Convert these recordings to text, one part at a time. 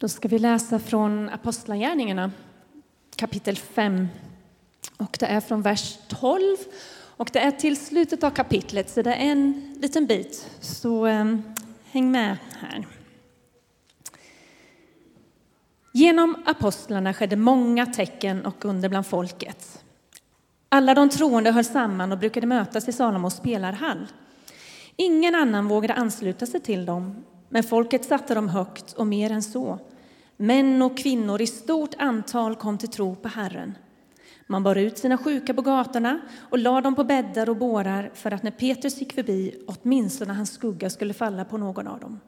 Då ska vi läsa från Apostlagärningarna kapitel 5. Och det är från vers 12 och det är till slutet av kapitlet så det är en liten bit. Så eh, häng med här. Genom apostlarna skedde många tecken och under bland folket. Alla de troende höll samman och brukade mötas i Salomos spelarhall. Ingen annan vågade ansluta sig till dem, men folket satte dem högt och mer än så. Män och kvinnor i stort antal kom till tro på Herren. Man bar ut sina sjuka på gatorna och lade dem på bäddar och bårar för att när Petrus gick förbi åtminstone hans skugga skulle falla på någon av dem.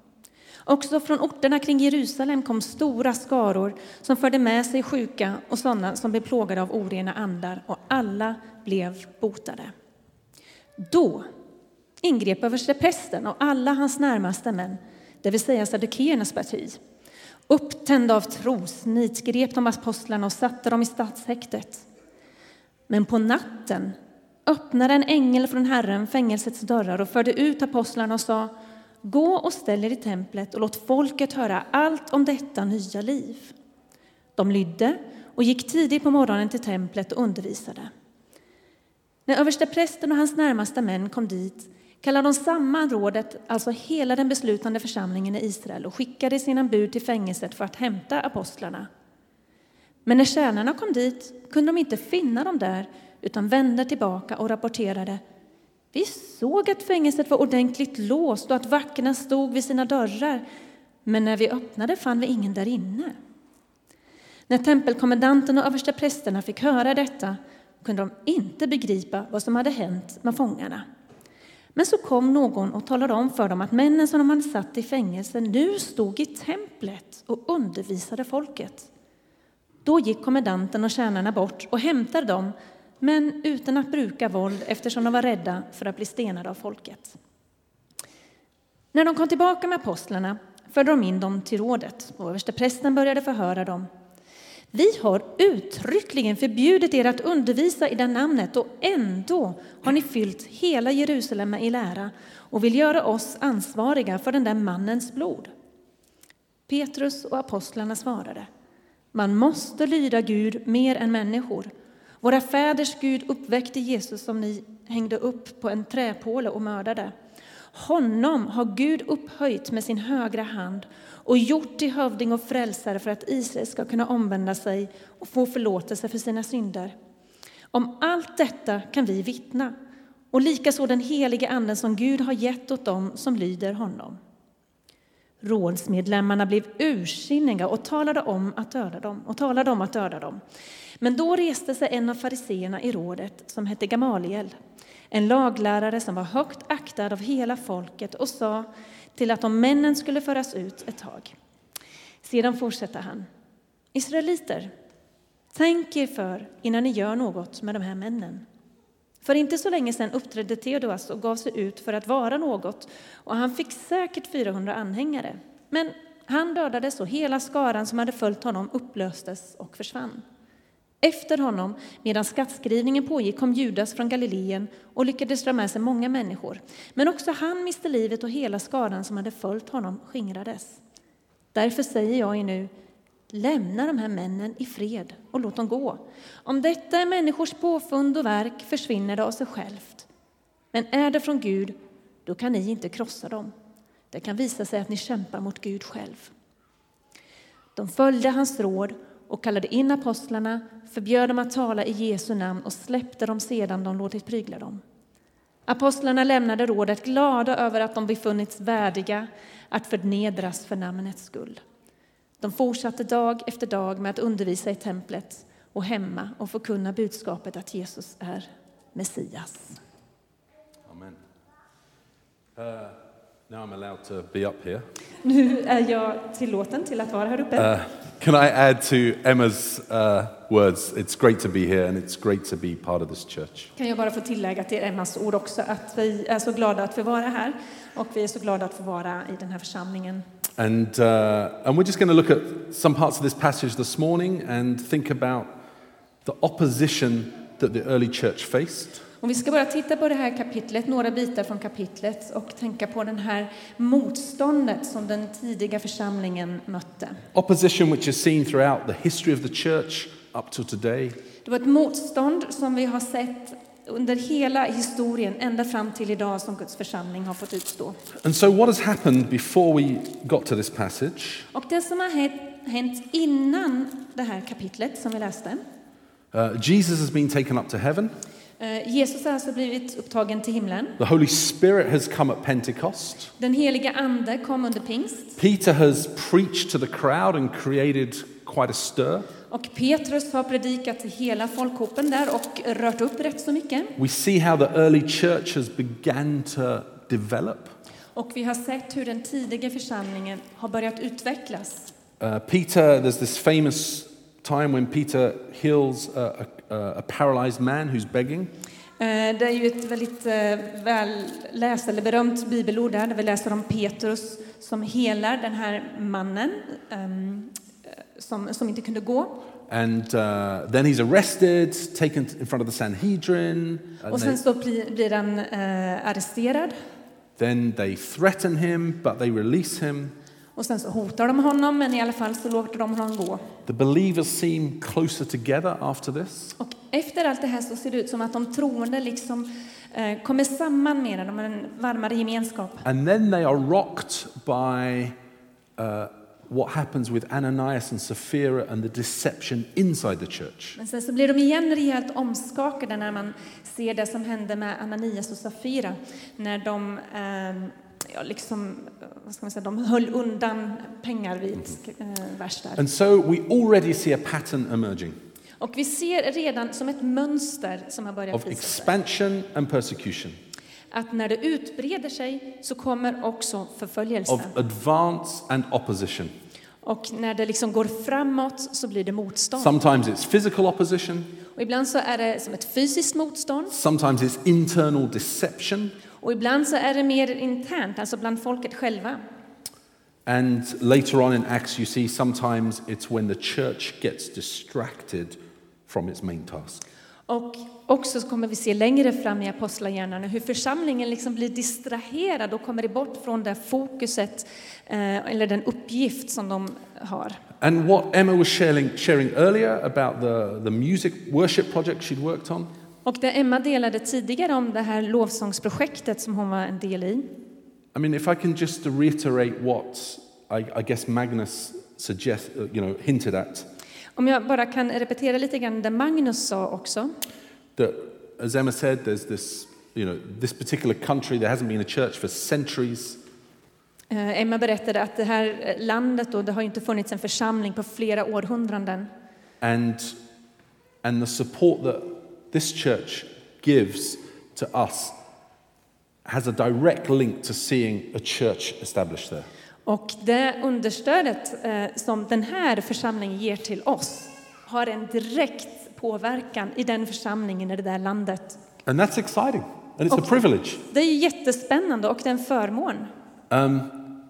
Också från orterna kring Jerusalem kom stora skaror som förde med sig sjuka och sådana som blev plågade av orena andar och alla blev botade. Då ingrep översteprästen och alla hans närmaste män, det vill säga sadukéernas parti. Upptända av trosnit grep de apostlarna och satte dem i stadshäktet. Men på natten öppnade en ängel från Herren fängelsets dörrar och förde ut apostlarna och sa Gå och ställ er i templet och låt folket höra allt om detta nya liv. De lydde och gick tidigt på morgonen till templet och undervisade. När översteprästen och hans närmaste män kom dit kallade de samman rådet, alltså hela den beslutande församlingen i Israel och skickade sina bud till fängelset för att hämta apostlarna. Men när tjänarna kom dit kunde de inte finna dem där utan vände tillbaka och rapporterade vi såg att fängelset var ordentligt låst och att vakterna stod vid sina dörrar, men när vi öppnade fann vi ingen där inne. När tempelkommendanten och översteprästerna fick höra detta kunde de inte begripa vad som hade hänt med fångarna. Men så kom någon och talade om för dem att männen som de hade satt i fängelse nu stod i templet och undervisade folket. Då gick kommendanten och tjänarna bort och hämtade dem men utan att bruka våld eftersom de var rädda för att bli stenade av folket. När de kom tillbaka med apostlarna förde de in dem till rådet och översteprästen började förhöra dem. Vi har uttryckligen förbjudit er att undervisa i det namnet och ändå har ni fyllt hela Jerusalem med i lära och vill göra oss ansvariga för den där mannens blod. Petrus och apostlarna svarade. Man måste lyda Gud mer än människor. Våra fäders Gud uppväckte Jesus som ni hängde upp på en träpåle och mördade. Honom har Gud upphöjt med sin högra hand och gjort till hövding och frälsare för att Israel ska kunna omvända sig och få förlåtelse för sina synder. Om allt detta kan vi vittna, och likaså den helige Anden som Gud har gett åt dem som lyder honom. Rådsmedlemmarna blev ursinniga och talade om att döda dem. Och talade om att döda dem. Men då reste sig en av fariseerna i rådet som hette Gamaliel, en laglärare som var högt aktad av hela folket och sa till att de männen skulle föras ut ett tag. Sedan fortsätter han. Israeliter, tänk er för innan ni gör något med de här männen. För inte så länge sedan uppträdde Theodoras och gav sig ut för att vara något och han fick säkert 400 anhängare. Men han dödades och hela skaran som hade följt honom upplöstes och försvann. Efter honom, medan skattskrivningen pågick, kom Judas från Galileen och lyckades dra med sig många människor. Men också han miste livet och hela skadan som hade följt honom skingrades. Därför säger jag er nu, lämna de här männen i fred och låt dem gå. Om detta är människors påfund och verk försvinner det av sig självt. Men är det från Gud, då kan ni inte krossa dem. Det kan visa sig att ni kämpar mot Gud själv. De följde hans råd och kallade in apostlarna, förbjöd dem att tala i Jesu namn och släppte dem sedan de låtit prygla dem. Apostlarna lämnade rådet glada över att de befunnits värdiga att förnedras för namnets skull. De fortsatte dag efter dag med att undervisa i templet och hemma och förkunna budskapet att Jesus är Messias. Amen. Uh, now I'm allowed to be up here. Nu är jag tillåten till att vara här uppe. Uh, can I add to Emma's uh, words? It's great to be here and it's great to be part of this church. Kan jag bara få tillägga till Emmas ord också att vi är så glada att få vara här och vi är så glada att få vara i den här församlingen. And, uh, and we're just going to look at some parts of this passage this morning and think about the opposition that the early church faced. Och vi ska bara titta på det här kapitlet, några bitar från kapitlet och tänka på den här motståndet som den tidiga församlingen mötte. Opposition which is seen throughout the history of the church up to today. Det var ett motstånd som vi har sett under hela historien, ända fram till idag, som Guds församling har fått utstå. And so, what has happened before we got to this passage? Och det som har hänt- hänt innan det här kapitlet som vi läste, Uh, Jesus has been taken up to heaven. Eh, Jesus har alltså blivit upptagen till himlen. The Holy Spirit has come at Pentecost. Den heliga Ande kom under pingst Peter has preached to the crowd and created quite a stir. och Petrus har predikat till hela folkhopen där och rört upp rätt så mycket. We see how the early church has begun to develop. Och vi har sett hur den tidiga församlingen har börjat utvecklas. Uh, Peter, there's this famous time when Peter heals a, a, a paralyzed man who's begging. Eh, Det är ju ett väldigt eh, väl läst eller berömt bibelord där, där vi läser om Petrus som helar den här mannen eh, som, som inte kunde gå. And uh, then he's arrested, taken in front of the Sanhedrin. Och sen så blir, blir han eh, arresterad then they threaten him, but they release him. Och sen så hotar de honom men i alla fall så låter de honom gå. The believers seem closer together after this. Och efter allt det här så ser det ut som att de troende liksom eh, kommer samman med de har en varmare gemenskap. And then they are rocked by uh, what happens with Ananias and Sapphira and the deception inside the church. Men sen så blir de igen rejält omskakade när man ser det som hände med Ananias och Safira. När de, eh, ja, liksom, vad ska man säga, de höll undan pengar vid ett eh, vers där. And so we already see a pattern emerging Och vi ser redan som ett mönster som har börjat of visa sig. expansion and persecution, Att när det utbreder sig så kommer också förföljelse. of advance and opposition. Och när det liksom går framåt så blir det motstånd. Sometimes it's physical opposition, Och ibland så är det som ett fysiskt motstånd. sometimes it's internal deception, Och ibland så är det mer internt, alltså bland folket själva. and later on in Acts, you see sometimes it's when the church gets distracted from its main task. Och också så kommer vi se längre fram i Apostlagärningarna hur församlingen liksom blir distraherad och kommer bort från det fokuset eh, eller den uppgift som de har. And what Emma was sharing, sharing earlier about the, the music worship project she'd worked on, Och det Emma delade tidigare om det här lovsångsprojektet som hon var en del i. I mean, if I can just reiterate what I, I guess Magnus suggest, uh, you know, hinted at, Om jag bara kan repetera lite grann det Magnus sa också. that as Emma said, there's this, you know, this particular country, there hasn't been a church for centuries. Eh, Emma berättade att det här landet då, det har inte funnits en församling på flera århundraden. And, and the support that this church gives to us has a direct link to seeing a church established there. Och det understödet eh, som den här församlingen ger till oss har en direkt påverkan i den församlingen i det där landet. And that's exciting, and it's a Okay. privilege. Det är jättespännande och det är en förmån. Um,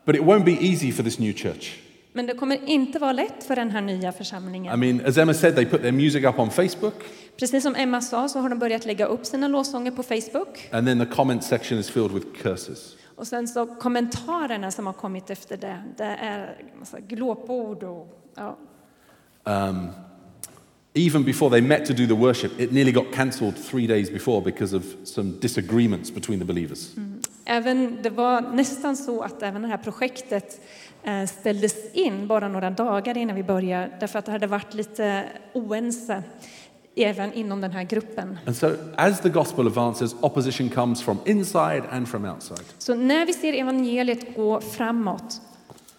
but it won't be easy for this new church. Men det kommer inte vara lätt för den här nya I församlingen. mean, as Emma said, they put their music up on Facebook, Precis som Emma sa så har de börjat lägga upp sina lovsånger på Facebook. and then the comment section is filled with curses. Och sen så kommentarerna som har kommit efter det, det är massa glåpord och ja. Um, even before they met to do the worship, it nearly got cancelled three days before because of some disagreements between the believers. Även, det var nästan så att även det här projektet eh, ställdes in bara några dagar innan vi började därför att det hade varit lite oense även inom den här gruppen. And so, as the gospel advances, opposition comes from inside and from outside. Så när vi ser evangeliet gå framåt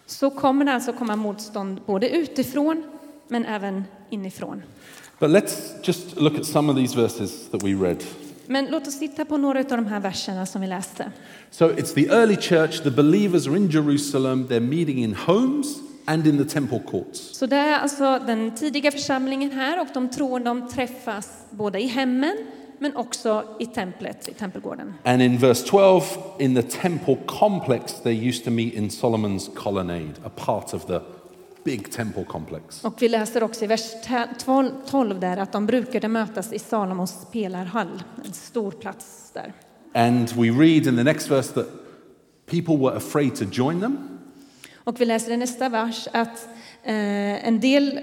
så kommer det alltså komma motstånd både utifrån men även inifrån. But let's just look at some of these verses that we read. Men låt oss titta på några av de här verserna som vi läste. So, it's the early church, the believers are in Jerusalem, they're meeting in homes and in the temple courts. Så det är alltså den tidiga församlingen här och de troende de träffas både i hemmen men också i templet, i tempelgården. And in verse 12, in the temple complex, they used to meet in Solomon's colonnade, a part of the big temple complex. Och vi läser också i vers 12 12 där att de brukade mötas i Salomos spelarhall, en stor plats där. And we read in the next verse that people were afraid to join them. Och vi läser i nästa vers att eh, en del,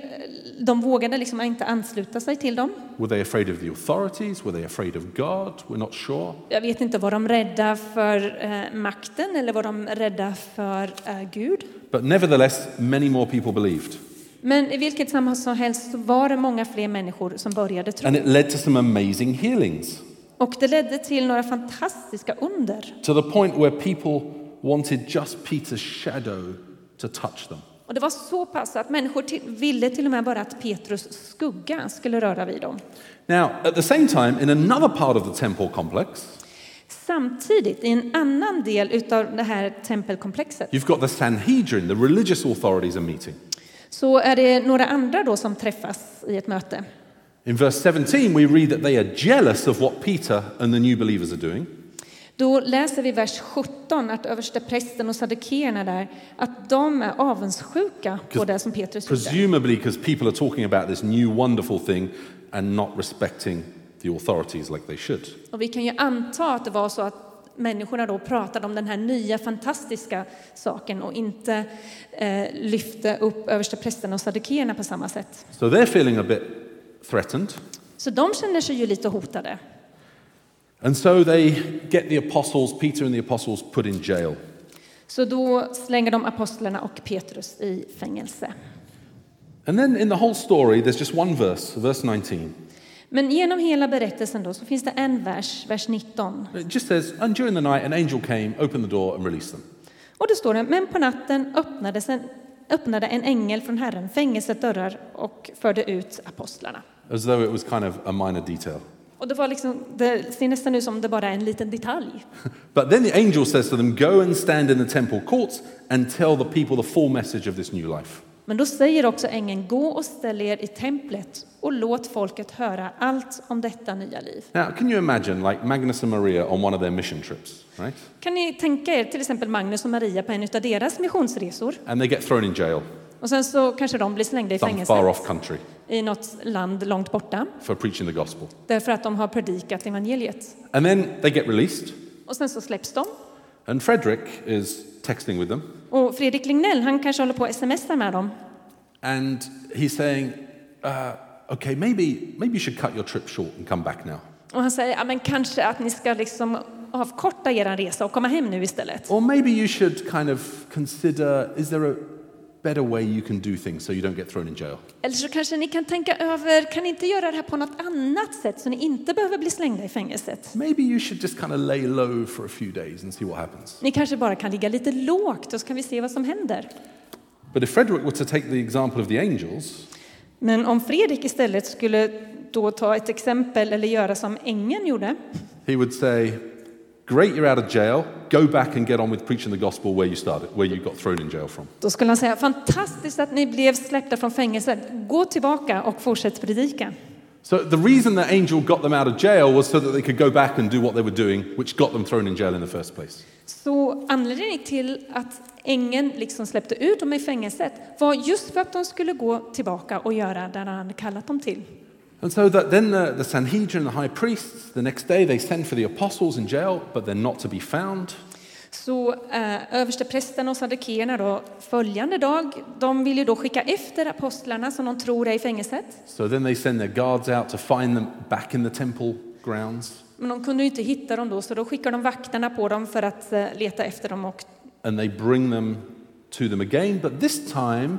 de vågade liksom inte ansluta sig till dem. Were they afraid of the authorities? Were they afraid of God? We're not sure. Jag vet inte, var de rädda för eh, makten eller var de rädda för eh, Gud? But nevertheless, many more people believed. Men i vilket sammanhang som helst så var det många fler människor som började tro. And it led to some amazing healings Och det ledde till några fantastiska under. to the point where people wanted just Peter's shadow to touch them. Och det var så pass att människor till, ville till och med bara att Petrus skugga skulle röra vid dem. Now, at the same time, in another part of the temple complex, Samtidigt, i en annan del av det här tempelkomplexet, you've got the Sanhedrin, the religious authorities are meeting. så är det några andra då som träffas i ett möte. In verse 17, we read that they are jealous of what Peter and the new believers are doing. Då läser vi vers 17 att översteprästen och saddukeerna där, att de är avundsjuka på det som Petrus gjorde. Presumably because people are talking about this new wonderful thing and not respecting the authorities like they should. Och vi kan ju anta att det var så att människorna då pratade om den här nya fantastiska saken och inte eh, lyfte upp översteprästen och saddukeerna på samma sätt. So they're feeling a bit threatened. Så de känner sig ju lite hotade. And so they get the apostles, Peter and the apostles, put in jail. Så då slänger de apostlarna och Petrus i fängelse. And then in the whole story, there's just one verse, verse 19. Men genom hela berättelsen då så finns det en vers, vers 19. It just says, And during the night, an angel came, opened the door, and released them. Och det står det, men på natten öppnades en, öppnade en ängel från Herren fängelsets dörrar och förde ut apostlarna. As though it was kind of a minor detail. Och det, var liksom, det ser nästan ut som det bara är en liten detalj. But then the angel says to them, Go and stand in the temple courts and tell the people the full message of this new life. Men då säger också ängeln, gå och ställ er i templet och låt folket höra allt om detta nya liv. Now, can you imagine, like Magnus and Maria on one of their mission trips, right? Kan ni tänka er till exempel Magnus och Maria på en av deras missionsresor? And they get thrown in jail, Och sen så kanske de blir slängda i fängelse far off country, i något land långt borta for preaching the gospel. därför att de har predikat evangeliet. And then they get released, Och sen så släpps de. and Frederick is texting with them, Och Fredrik Lignell, han kanske håller på att smsa med dem. and he's saying, uh, Okay, maybe, maybe you should cut your trip short and come back now. Och han säger, ja men kanske att ni ska liksom avkorta er resa och komma hem nu istället. Or maybe you should kind of consider is there a better way you can do things so you don't get thrown in jail? Eller så kanske ni kan tänka över, kan ni inte göra det här på något annat sätt så ni inte behöver bli slängda i fängelset? Maybe you should just kind of lay low for a few days and see what happens. Ni kanske bara kan ligga lite lågt och så kan vi se vad som händer. But if Frederick were to take the example of the angels, Men om Fredrik istället skulle då ta ett exempel eller göra som ängeln gjorde, he would say, Great, you're out of jail. Go back and get on with preaching the gospel where you started, where you got thrown in jail from. då skulle han säga fantastiskt att ni blev släppta från fängelset. Gå tillbaka och fortsätt predika. So the reason the angel got them out of jail was so that they could go back and do what they were doing, which got them thrown in jail in the first place. Så anledningen till att ängeln liksom släppte ut dem i fängelset var just för att de skulle gå tillbaka och göra det han kallat dem till. And so that then the, the Sanhedrin, the high priests, the next day they send for the apostles in jail, but they're not to be found. Så eh, översteprästen och saddukeerna då följande dag, de vill ju då skicka efter apostlarna som de tror är i fängelset. So then they send their guards out to find them back in the temple grounds. Men de kunde ju inte hitta dem då, så då skickar de vakterna på dem för att eh, leta efter dem. Och, and they bring them to them again. But this time,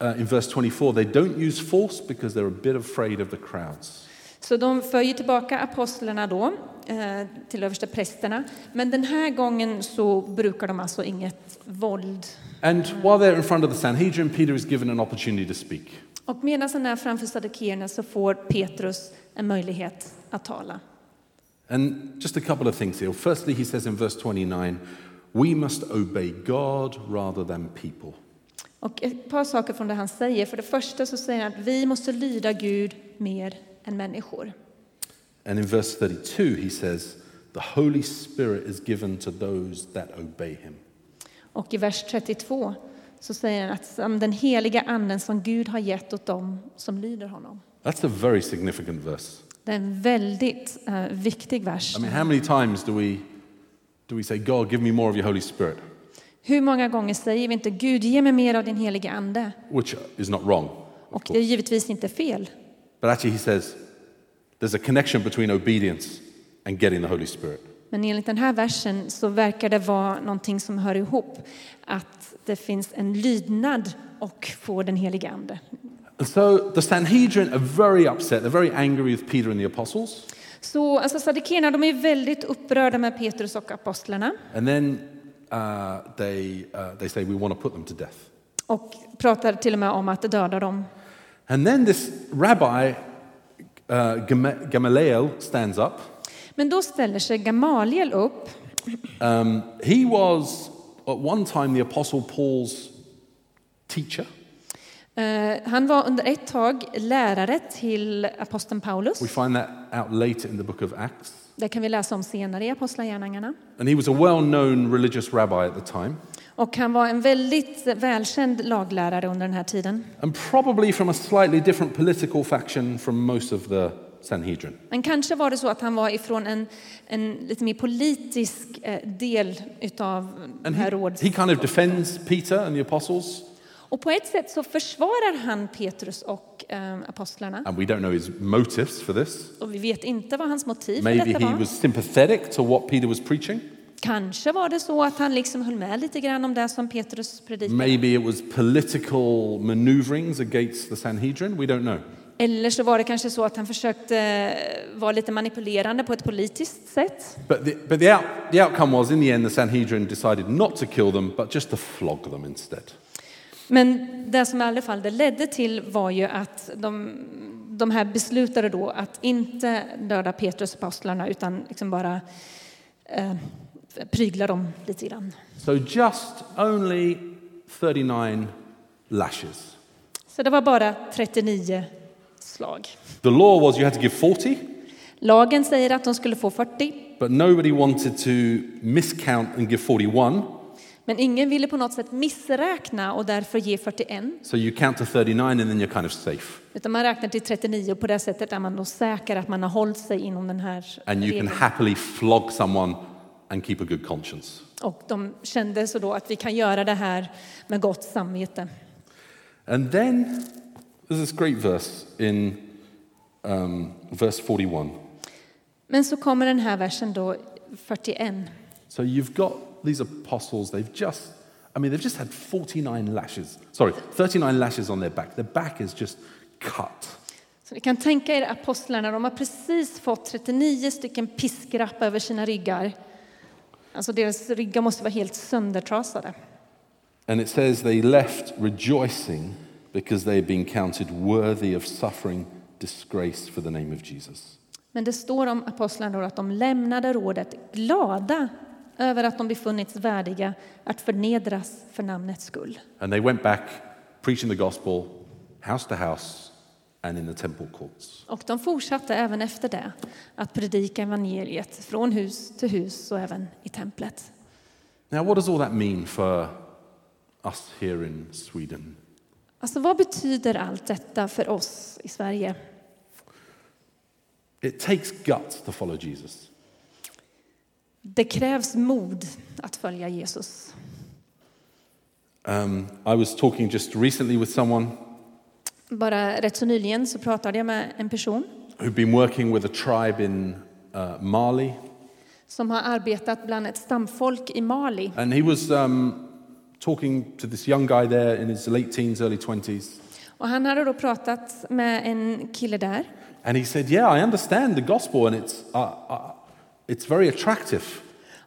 uh, in verse 24, they don't use force because they're a bit afraid of the crowds. så de för ju tillbaka apostlarna då eh, till översteprästerna. Men den här gången så brukar de alltså inget våld. And while they're in front of the Sanhedrin, Peter is given an opportunity to speak. Och medan han är framför saddukeerna så får Petrus en möjlighet att tala. And just a couple of things here. Firstly, he says in verse 29, we must obey God rather than people. Och ett par saker från det han säger. För det första så säger han att vi måste lyda Gud mer än människor. And in verse 32, he says, the Holy Spirit is given to those that obey him. Och i vers 32 så säger han att som den heliga anden som Gud har gett åt dem som lyder honom. That's a very significant verse. Det är en väldigt eh, viktig vers. I mean, how many times do we, do we say, God, give me more of your Holy Spirit? Hur många gånger säger vi inte Gud, ge mig mer av din heliga ande? Which is not wrong. Och det är givetvis inte fel. But actually, he says there's a connection between obedience and getting the Holy Spirit. Men enligt den här versen så verkar det vara någonting som hör ihop. Att det finns en lydnad och få den heliga ande. And so the Sanhedrin are very upset. They're very angry with Peter and the apostles. Så alltså, saddukeerna de är väldigt upprörda med Petrus och apostlarna And then uh, they, uh, they say, We want to put them to death. och pratar till och med om att döda dem. And then this rabbi, uh, Gamaliel, stands up. Men då ställer sig Gamaliel upp. Um, he was at one time the apostle Paul's teacher. Eh, Han var under ett tag lärare till aposteln Paulus. We find that out later in the book of Acts. Det kan vi läsa om senare i Apostlagärningarna. And he was a well known religious rabbi at the time, Och han var en väldigt välkänd laglärare under den här tiden. and probably from a slightly different political faction from most of the Sanhedrin. Men kanske var det så att han var ifrån en, en lite mer politisk eh, del utav det här rådet. he kind of defends Peter and the apostles, Och på ett sätt så försvarar han Petrus och eh, apostlarna. and we don't know his motives for this. Och vi vet inte vad hans motiv för Maybe detta he var. was sympathetic to what Peter was preaching. Kanske var det så att han liksom höll med lite grann om det som Petrus predikade. Maybe it was political maneuverings against the Sanhedrin. We don't know. Eller så var det kanske så att han försökte eh, vara lite manipulerande på ett politiskt sätt. But, the, but the, out, the outcome was, in the end, the Sanhedrin decided not to kill them, but just to flog them instead. Men det som i alla fall det ledde till var ju att de, de här beslutade då att inte döda Petrus apostlarna utan liksom bara eh, prygla dem lite grann. So just only 39 lashes. Så det var bara 39 slag. The law was you had to give 40, Lagen säger att de skulle få 40, but nobody wanted to miscount and give 41. Men ingen ville på något sätt missräkna och därför ge 41. So you count to 39 and then you're kind of safe. Utan man räknar till 39 och på det sättet är man då säker att man har hållit sig inom den här And you can regeln. happily flog someone and keep a good conscience. Och de kände så då att vi kan göra det här med gott samvete. And then there's this great verse in um, verse 41. Men så kommer den här versen då, 41. So you've got these apostles, they've just, I mean, they've just had 49 lashes, sorry, 39 lashes on their back. Their back is just cut. Så ni kan tänka er apostlarna, de har precis fått 39 stycken piskrapp över sina ryggar. Alltså deras ryggar måste vara helt söndertrasade. And it says they left rejoicing because they had been counted worthy of suffering disgrace for the name of Jesus. Men det står om apostlarna att de lämnade rådet glada över att de befunnits värdiga att förnedras för namnets skull. And they went back preaching the gospel house to house and in the temple courts. Och de fortsatte även efter det att predika evangeliet från hus till hus och även i templet. Now, what does all that mean for us here in Sweden? Alltså vad betyder allt detta för oss i Sverige? It takes guts to follow Jesus. Det krävs mod att följa Jesus. Um, I was talking just recently with someone Bara rätt så nyligen så pratade jag med en person who'd been working with a tribe in uh, Mali, som har arbetat bland ett stamfolk i Mali. and he was um, talking to this young guy there in his late teens, early 20s. Och han hade då pratat med en kille där. And he said, Yeah, I understand the gospel, and it's, uh, uh, it's very attractive.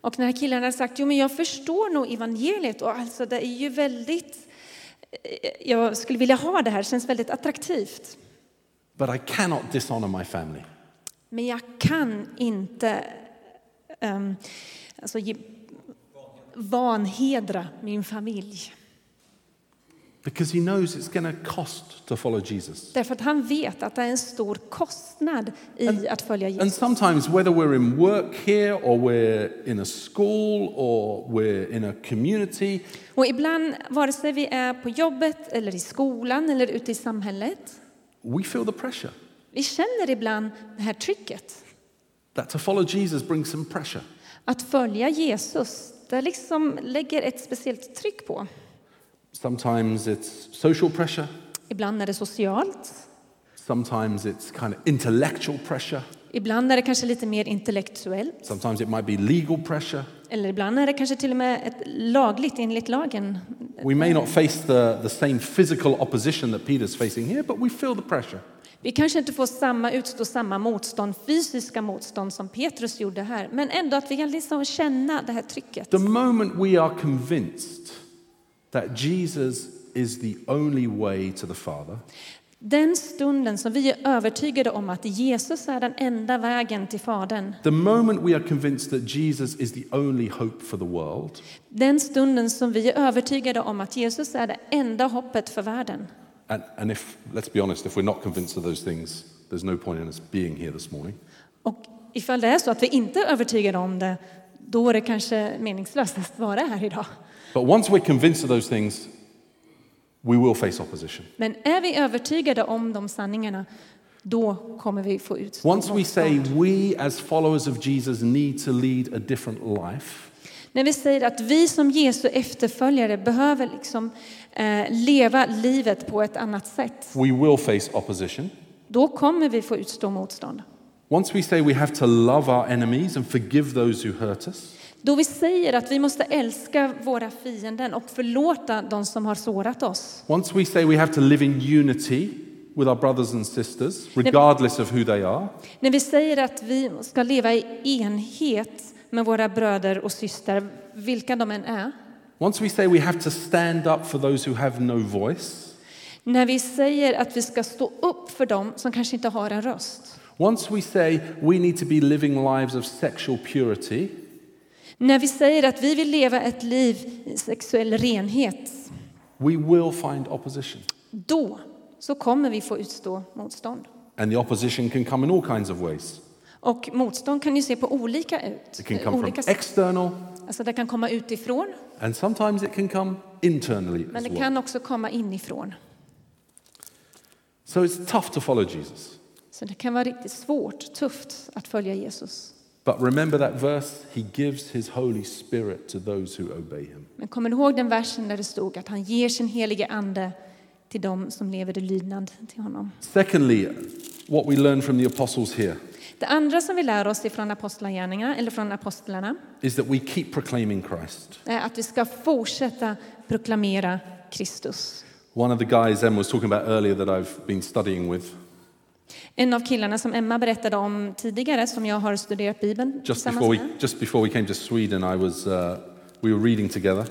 Och den här killen hade sagt, jo men jag förstår nog evangeliet och alltså det är ju väldigt, eh, jag skulle vilja ha det här, känns väldigt attraktivt. But I cannot dishonor my family. Men jag kan inte um, alltså, ge, vanhedra min familj. Because he knows it's going to cost to follow Jesus. Därför att han vet att det är en stor kostnad i att följa And Jesus. sometimes, whether we're in work here or we're in a school or we're in a community, Och ibland, vare sig vi är på jobbet eller i skolan eller ute i samhället, we feel the pressure. vi känner ibland det här trycket. That to follow Jesus brings some pressure. Att följa Jesus, det liksom lägger ett speciellt tryck på. Sometimes it's social pressure, Ibland är det socialt, sometimes it's kind of intellectual pressure, ibland är det kanske lite mer intellektuellt, sometimes it might be legal pressure. eller ibland är det kanske till och med ett lagligt enligt lagen. We may not face the, the same physical opposition that Peter's facing here, but we feel the pressure. Vi kanske inte får samma utstå samma motstånd, fysiska motstånd som Petrus gjorde här, men ändå att vi kan liksom känna det här trycket. The moment we are convinced that Jesus is the only way to the Father, Den stunden som vi är övertygade om att Jesus är den enda vägen till Fadern, the moment we are convinced that Jesus is the only hope for the world, den stunden som vi är övertygade om att Jesus är det enda hoppet för världen. and, and if, let's be honest, if we're not convinced of those things, there's no point in us being here this morning. Och ifall det är så att vi inte är övertygade om det, då är det kanske meningslöst att vara här idag. But once we're convinced of those things, we will face opposition. Men är vi övertygade om de sanningarna, då kommer vi få utstå Once we say we, as followers of Jesus, need to lead a different life, När vi säger att vi som Jesu efterföljare behöver liksom, eh, leva livet på ett annat sätt, we will face opposition. då kommer vi få utstå motstånd. Once we say we have to love our enemies and forgive those who hurt us, Då vi säger att vi måste älska våra fienden och förlåta de som har sårat oss. once we say we have to live in unity with our brothers and sisters, regardless of who they are, När vi säger att vi ska leva i enhet med våra bröder och systrar, vilka de än är. once we say we have to stand up for those who have no voice, När vi säger att vi ska stå upp för dem som kanske inte har en röst. once we say we need to be living lives of sexual purity, När vi säger att vi vill leva ett liv i sexuell renhet. we will find opposition. Då så kommer vi få utstå motstånd. And the opposition can come in all kinds of ways. Och motstånd kan ju se på olika ut. It can come from olika sätt. external, Alltså det kan komma utifrån, and sometimes it can come internally men det well. kan också komma inifrån. So it's tough to follow Jesus. Så det kan vara riktigt svårt, tufft att följa Jesus. But remember that verse? He gives his Holy Spirit to those who obey him. Men kommer du ihåg den versen där det stod att han ger sin helige ande till dem som lever i lydnad till honom? Secondly, what we learn from the apostles here Det andra som vi lär oss ifrån apostlagärningarna, eller från apostlarna, is that we keep proclaiming Christ. är att vi ska fortsätta proklamera Kristus. One of the guys Em was talking about earlier that I've been studying with, En av killarna som Emma berättade om tidigare, som jag har studerat Bibeln just tillsammans before we, med. just before we came to Sweden, I was, uh, we were reading together.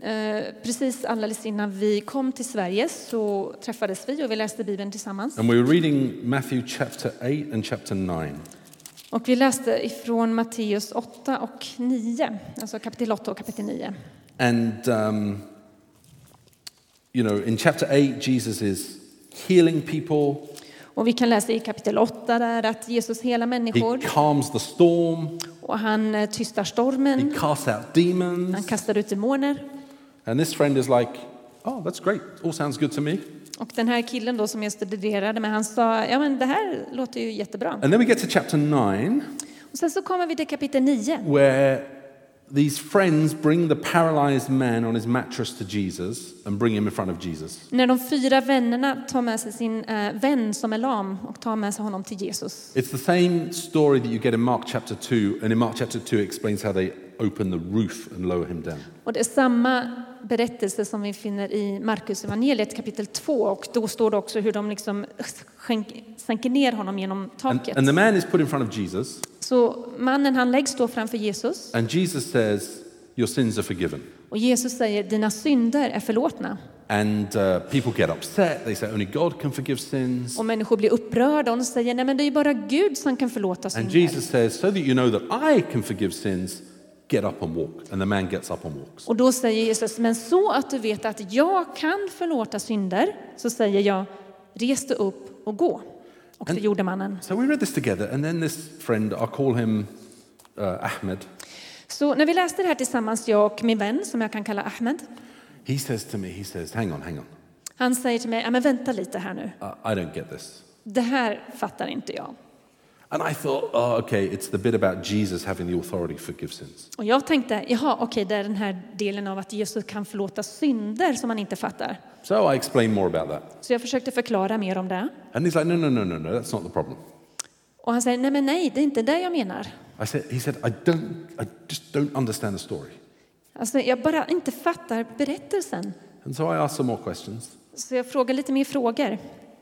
Eh, Precis alldeles innan vi kom till Sverige så träffades vi och vi läste Bibeln tillsammans. And we were reading Matthew chapter 8 and chapter 9. Och vi läste ifrån Matteus 8 och 9, alltså kapitel 8 och kapitel 9. And, um, you know, in chapter 8, Jesus is healing people, Och vi kan läsa i kapitel 8 där att Jesus hela he människor calms the storm, och han eh, tystar he stormen, casts out han demons. kastar ut demoner. And this friend is like, oh, that's great. All sounds good to me. Och den här killen då som jag studerade med, han sa, ja men det här låter ju jättebra. And then we get to chapter 9, Och sen så kommer vi till kapitel 9. where these friends bring the paralyzed man on his mattress to Jesus and bring him in front of Jesus. När de fyra vännerna tar med sig sin eh, vän som är lam och tar med sig honom till Jesus. It's the same story that you get in Mark chapter 2, and in Mark chapter 2 it explains how they open the roof and lower him down. Och det är samma berättelse som vi finner i Markus evangeliet kapitel 2 och då står det också hur de liksom sänker ner honom genom And, taket. and the man is put in front of Jesus, Så mannen han läggs då framför Jesus and Jesus says, Your sins are forgiven. och Jesus säger dina synder är förlåtna. And uh, people get upset. They say, Only God can forgive sins. Och människor blir upprörda och säger nej men det är bara Gud som kan förlåta And synder. Jesus says, So that you know that I can forgive sins, get up and walk. And the man gets up and walks. Och då säger Jesus, men så att du vet att jag kan förlåta synder, så säger jag, res dig upp och gå. Och det gjorde mannen. So we read this together, and then this friend, I'll call him uh, Ahmed, Så när vi läste det här tillsammans, jag och min vän, som jag kan kalla Ahmed, he says to me, he says, hang on, hang on. han säger till mig, men vänta lite här nu, Uh, I don't get this. det här fattar inte jag. And I thought, oh, okay, it's the bit about Jesus having the authority to forgive sins. Och jag tänkte, jaha, okej, det är den här delen av att Jesus kan förlåta synder som man inte fattar. So I explained more about that. Så jag försökte förklara mer om det. And he's like, no, no, no, no, no, that's not the problem. Och han säger, nej men nej, det är inte det jag menar. I said, he said, I don't, I just don't understand the story. Alltså, jag bara inte fattar berättelsen. And so I asked some more questions. Så jag frågar lite mer frågor.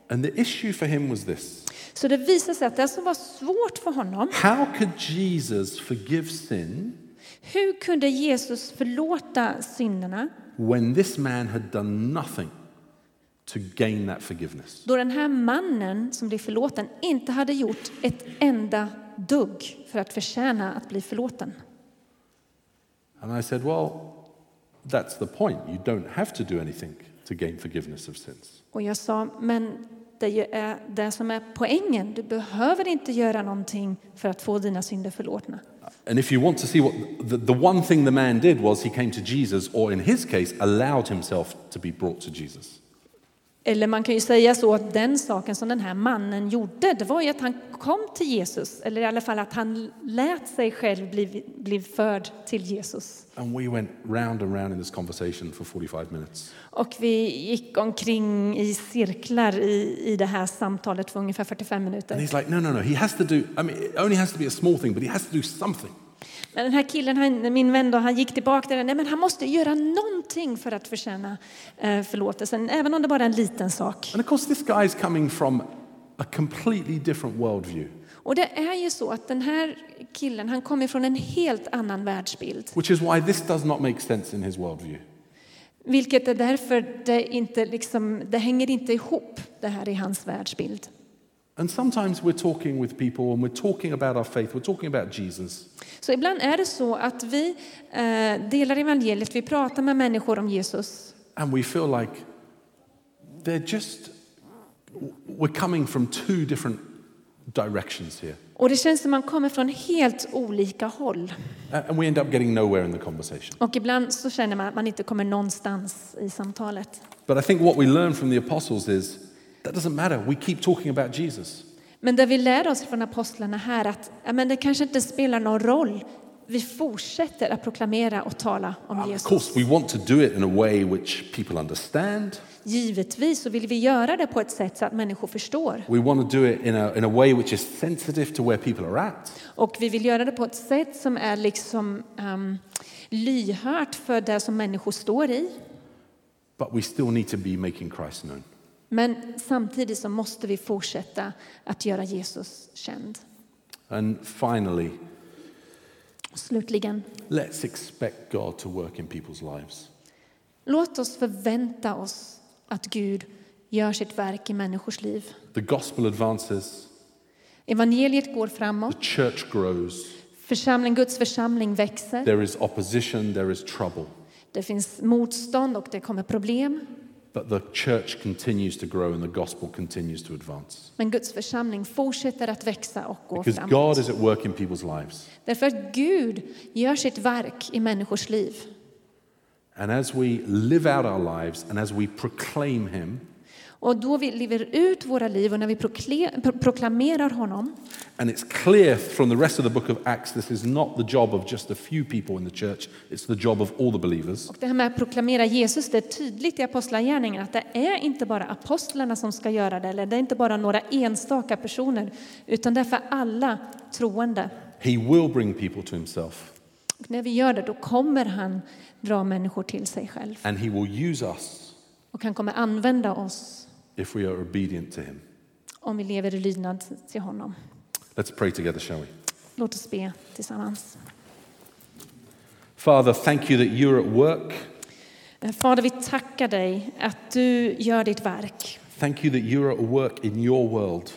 And the issue for him was this Så det visade sig att det som var svårt för honom, How could Jesus forgive sin hur kunde Jesus förlåta synderna when this man had done nothing to gain that forgiveness? då den här mannen som blev förlåten inte hade gjort ett enda dugg för att förtjäna att bli förlåten? And I said, Well, that's the point. You don't have to do anything to gain forgiveness of sins. Och jag sa, men det är det som är poängen. Du behöver inte göra någonting för att få dina synder förlåtna. And if you want to see what the, the one thing the man did was he came to Jesus, or in his case, allowed himself to be brought to Jesus. Eller man kan ju säga så att den saken som den här mannen gjorde, det var ju att han kom till Jesus, eller i alla fall att han lät sig själv bli, bli förd till Jesus. And we went round and round in this conversation for 45 minutes. Och vi gick omkring i cirklar i, i det här samtalet för ungefär 45 And minuter. he's like, No, no, no. He has to do, I mean, it only has to be a small thing, but he has to do something. Men den här killen, han, min vän, då, han gick tillbaka till det. Nej, men han måste göra någonting för att förtjäna eh, förlåtelsen, även om det bara är en liten sak. And of course, this guy's coming from a completely different worldview, Och det är ju så att den här killen, han kommer från en helt annan världsbild. which is why this does not make sense in his worldview. Vilket är därför det inte liksom, det hänger inte ihop det här i hans världsbild. And sometimes we're talking with people and we're talking about our faith, we're talking about Jesus, Så ibland är det så att vi eh, delar evangeliet, vi pratar med människor om Jesus. and we feel like they're just, we're coming from two different directions here. Och det känns som man kommer från helt olika håll. And we end up getting nowhere in the conversation. Och ibland så känner man att man inte kommer någonstans i samtalet. But I think what we learn from the apostles is that doesn't matter. We keep talking about Jesus. Men det vi lär oss från apostlarna här att ja, men det kanske inte spelar någon roll. Vi fortsätter att proklamera och tala om Of Jesus. course, we want to do it in a way which people understand. Givetvis så vill vi göra det på ett sätt så att människor förstår. We want to do it in a, in a way which is sensitive to where people are at. Och vi vill göra det på ett sätt som är liksom um, lyhört för det som människor står i. But we still need to be making Christ known. Men samtidigt så måste vi fortsätta att göra Jesus känd. And finally, slutligen, let's expect God to work in people's lives. låt oss förvänta oss att Gud gör sitt verk i människors liv. The gospel advances, Evangeliet går the framåt, church grows, församling, Guds församling växer. there is opposition, there is trouble. Det finns motstånd och det kommer problem. But the church continues to grow and the gospel continues to advance. Men Guds församling fortsätter att växa och gå Because framåt. God is at work in people's lives. Därför att Gud gör sitt verk i människors liv. And as we live out our lives and as we proclaim Him, Och då vi lever ut våra liv och när vi proklamerar honom and it's clear from the rest of the book of Acts, this is not the job of just a few people in the church, it's the job of all the believers. och det här med att proklamera Jesus, det är tydligt i Apostlagärningarna att det är inte bara apostlarna som ska göra det, eller det är inte bara några enstaka personer, utan det är för alla troende. He will bring people to Himself Och när vi gör det, då kommer han dra människor till sig själv. and He will use us Och han kommer använda oss if we are obedient to Him. om vi lever i lydnad till honom. Let's pray together, shall we? Låt oss be tillsammans. Father, thank you that you're at work. Eh, Fader, vi tackar dig att du gör ditt verk. Thank you that you're at work in your world.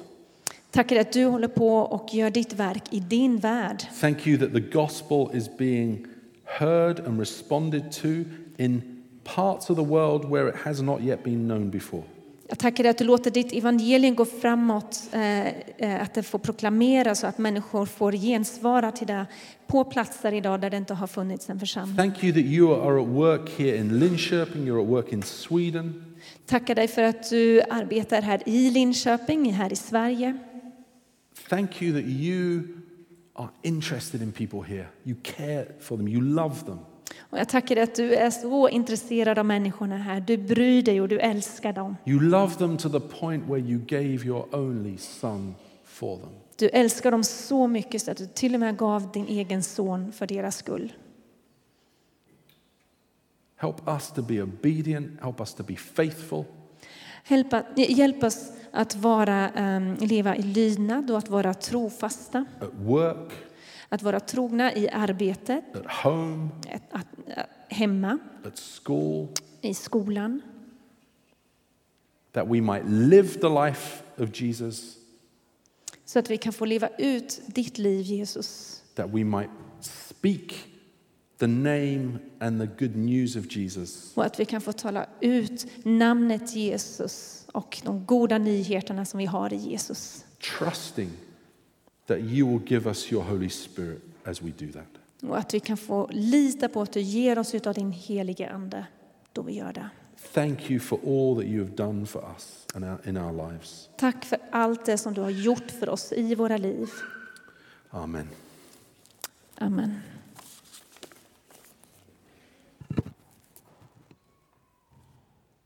Tackar att du håller på och gör ditt verk i din värld. Thank you that the gospel is being heard and responded to in parts of the world where it has not yet been known before. Jag tackar dig att du låter ditt evangelium gå framåt, eh, eh, att det får proklameras och att människor får gensvara till det på platser idag där det inte har funnits en församling. Thank you that you are at work here in Linköping, you're at work in Sweden. Tackar dig för att du arbetar här i Linköping, här i Sverige. Thank you that you are interested in people here. You care for them, you love them. Och jag tackar dig att du är så intresserad av människorna här. Du bryr dig och du älskar dem. You love them to the point where you gave your only son for them. Du älskar dem så mycket så att du till och med gav din egen son för deras skull. Help us to be obedient, help us to be faithful. Hjälp, hjälp oss att vara, um, leva i lydnad och att vara trofasta. At work, Att vara trogna i arbetet, home, att, att, hemma, at school, i skolan. that we might live the life of Jesus, Så att vi kan få leva ut ditt liv, Jesus. that we might speak the name and the good news of Jesus Och att vi kan få tala ut namnet Jesus och de goda nyheterna som vi har i Jesus. trusting that you will give us your Holy Spirit as we do that. Och att vi kan få lita på att du ger oss av din helige Ande då vi gör det. Thank you for all that you have done for us and our, in our lives. Tack för allt det som du har gjort för oss i våra liv. Amen. Amen.